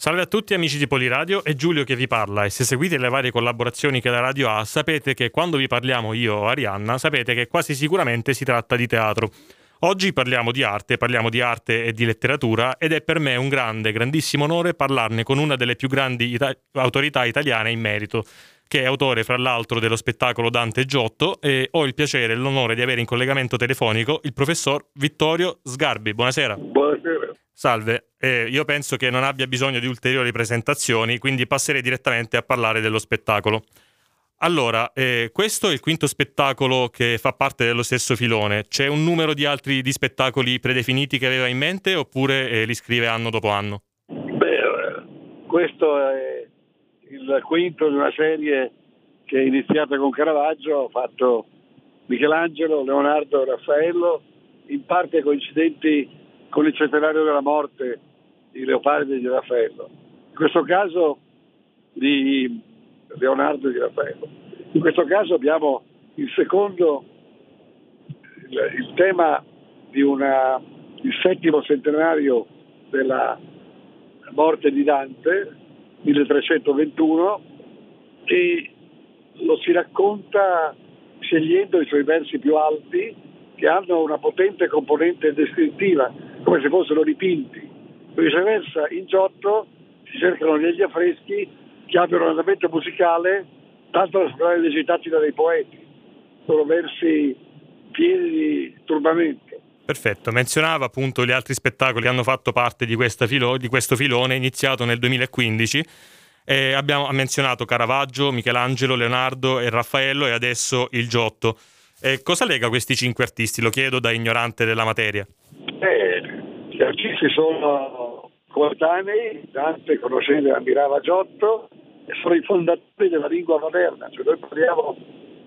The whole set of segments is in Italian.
Salve a tutti amici di Poliradio, è Giulio che vi parla e se seguite le varie collaborazioni che la radio ha sapete che quando vi parliamo io o Arianna sapete che quasi sicuramente si tratta di teatro. Oggi parliamo di arte, parliamo di arte e di letteratura ed è per me un grande, grandissimo onore parlarne con una delle più grandi ita- autorità italiane in merito, che è autore fra l'altro dello spettacolo Dante Giotto e ho il piacere e l'onore di avere in collegamento telefonico il professor Vittorio Sgarbi. Buonasera. Buonasera. Salve, eh, io penso che non abbia bisogno di ulteriori presentazioni, quindi passerei direttamente a parlare dello spettacolo. Allora, eh, questo è il quinto spettacolo che fa parte dello stesso filone. C'è un numero di altri di spettacoli predefiniti che aveva in mente oppure eh, li scrive anno dopo anno? Beh, questo è il quinto di una serie che è iniziata con Caravaggio, ha fatto Michelangelo, Leonardo, Raffaello, in parte coincidenti con il centenario della morte di Leopardi e di Raffaello. In questo caso di Leonardo e di Raffaello. In questo caso abbiamo il secondo, il, il tema di una, il settimo centenario della morte di Dante, 1321, e lo si racconta scegliendo i suoi versi più alti che hanno una potente componente descrittiva come se fossero dipinti. Viceversa, in Giotto si cercano degli affreschi che abbiano un andamento musicale tanto da sembrare recitati da dei poeti. Sono versi pieni di turbamento. Perfetto, menzionava appunto gli altri spettacoli che hanno fatto parte di, filo, di questo filone iniziato nel 2015. E abbiamo menzionato Caravaggio, Michelangelo, Leonardo e Raffaello e adesso il Giotto. E cosa lega questi cinque artisti? Lo chiedo da ignorante della materia. Gli artisti sono coetanei, Dante conosceva e ammirava Giotto, e sono i fondatori della lingua moderna, cioè noi parliamo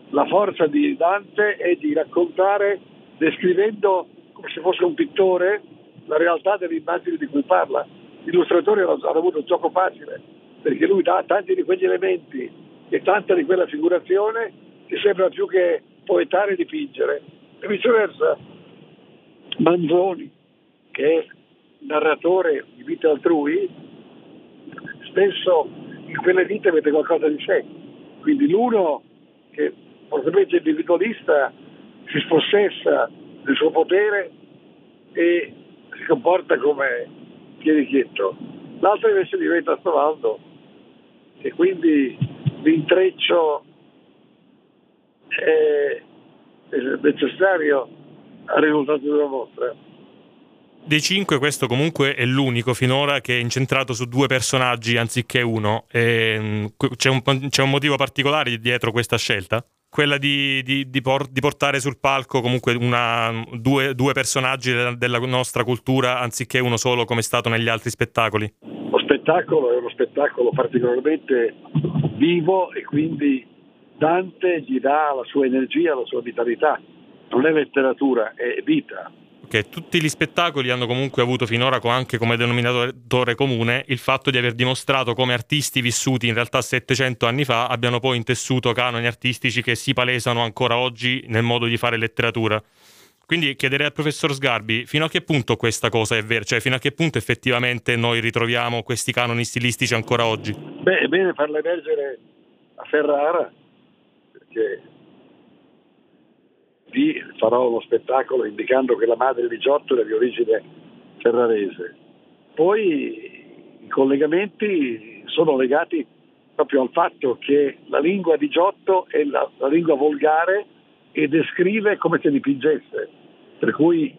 la forza di Dante è di raccontare, descrivendo come se fosse un pittore, la realtà delle immagini di cui parla. Hanno, hanno avuto un gioco facile, perché lui dà tanti di quegli elementi e tanta di quella figurazione che sembra più che poetare e dipingere. E viceversa, Manzoni, che è narratore di vite altrui, spesso in quelle vite vede qualcosa di sé. Quindi l'uno che fortemente individualista si spossessa del suo potere e si comporta come piedichietto. L'altro invece diventa spavaldo e quindi l'intreccio è necessario al risultato della mostra. Dei cinque questo comunque è l'unico finora che è incentrato su due personaggi anziché uno. E, mm, c'è, un, c'è, un, motivo particolare dietro questa scelta? Quella di, di, di, por, di portare sul palco comunque una, due, due, personaggi della, della, nostra cultura anziché uno solo come è stato negli altri spettacoli? Lo spettacolo è uno spettacolo particolarmente vivo e quindi Dante gli dà la sua energia, la sua vitalità. Non è letteratura, è vita che tutti gli spettacoli hanno comunque avuto finora anche come denominatore comune il fatto di aver dimostrato come artisti vissuti in realtà 700 anni fa abbiano poi intessuto canoni artistici che si palesano ancora oggi nel modo di fare letteratura. Quindi chiederei al professor Sgarbi fino a che punto questa cosa è vera, cioè fino a che punto effettivamente noi ritroviamo questi canoni stilistici ancora oggi? Beh, è bene farla emergere a Ferrara, perché farò uno spettacolo indicando che la madre di Giotto era di origine ferrarese. Poi i collegamenti sono legati proprio al fatto che la lingua di Giotto è la, la lingua volgare e descrive come se dipingesse, per cui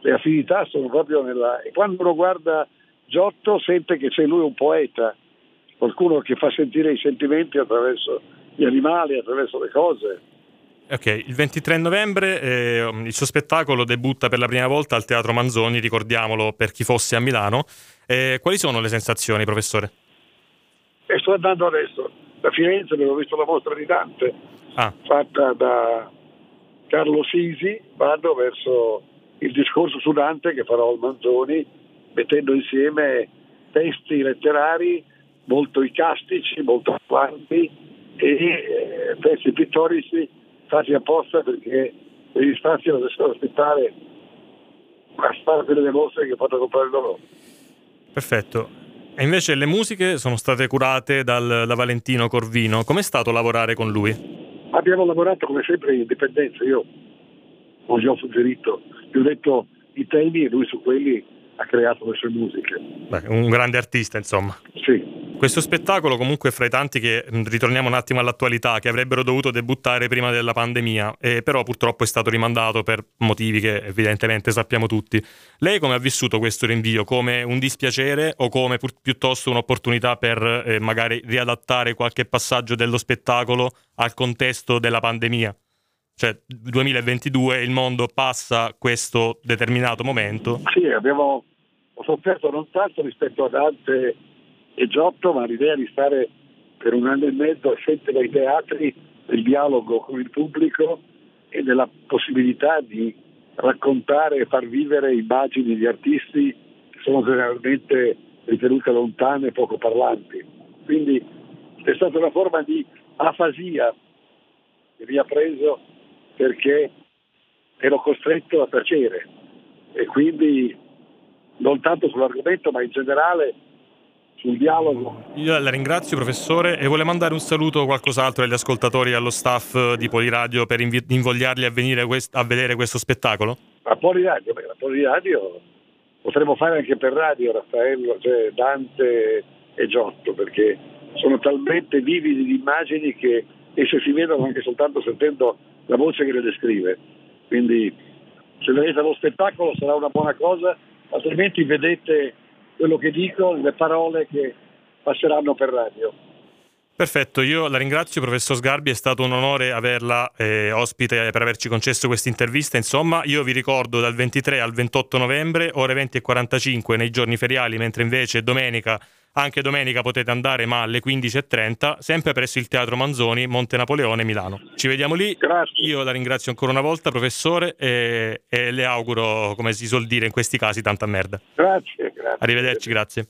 le affinità sono proprio nella... E quando uno guarda Giotto sente che c'è lui un poeta, qualcuno che fa sentire i sentimenti attraverso gli animali, attraverso le cose. Ok, il 23 novembre eh, il suo spettacolo debutta per la prima volta al Teatro Manzoni, ricordiamolo per chi fosse a Milano. Eh, quali sono le sensazioni, professore? Eh, sto andando adesso da Firenze, dove ho visto la mostra di Dante, ah. fatta da Carlo Sisi, vado verso il discorso su Dante che farò al Manzoni, mettendo insieme testi letterari molto icastici, molto avanti e eh, testi pittorici fatti apposta perché gli spazi non dovessero aspettare a parte delle mostre che fanno comprare loro. Perfetto. E invece le musiche sono state curate dal, da Valentino Corvino. Com'è stato lavorare con lui? Abbiamo lavorato come sempre in indipendenza. Io non gli ho suggerito, gli ho detto i temi e lui su quelli ha creato le sue musiche. Beh, un grande artista, insomma. Questo spettacolo comunque fra i tanti che, ritorniamo un attimo all'attualità, che avrebbero dovuto debuttare prima della pandemia, eh, però purtroppo è stato rimandato per motivi che evidentemente sappiamo tutti. Lei come ha vissuto questo rinvio? Come un dispiacere o come pur, piuttosto un'opportunità per eh, magari riadattare qualche passaggio dello spettacolo al contesto della pandemia? Cioè, 2022 il mondo passa questo determinato momento. Sì, abbiamo ho sofferto non tanto rispetto ad Dante e Giotto, ma l'idea di stare per un anno e mezzo assente dai teatri del dialogo con il pubblico e della possibilità di raccontare e far vivere immagini di artisti che sono generalmente ritenute lontane e poco parlanti. Quindi è stata una forma di afasia che mi ha preso perché ero costretto a tacere e quindi non tanto sull'argomento ma in generale sul dialogo. Io la ringrazio professore e vuole mandare un saluto o qualcos'altro agli ascoltatori e allo staff di Poliradio per invi- invogliarli a venire quest- a vedere questo spettacolo? A Poliradio, beh, la Poliradio potremmo fare anche per radio Raffaello, cioè Dante e Giotto perché sono talmente vividi di immagini che esse si vedono anche soltanto sentendo la voce che le descrive. Quindi se vedete lo spettacolo sarà una buona cosa, altrimenti vedete quello che dico, le parole che passeranno per radio. Perfetto, io la ringrazio professor Sgarbi, è stato un onore averla eh, ospite per averci concesso questa intervista. Insomma, io vi ricordo dal 23 al 28 novembre, ore 20 e 45 nei giorni feriali, mentre invece domenica anche domenica potete andare, ma alle 15.30, sempre presso il Teatro Manzoni, Monte Napoleone, Milano. Ci vediamo lì. Grazie. Io la ringrazio ancora una volta, professore, e, e le auguro, come si suol dire in questi casi, tanta merda. Grazie, grazie. Arrivederci, grazie.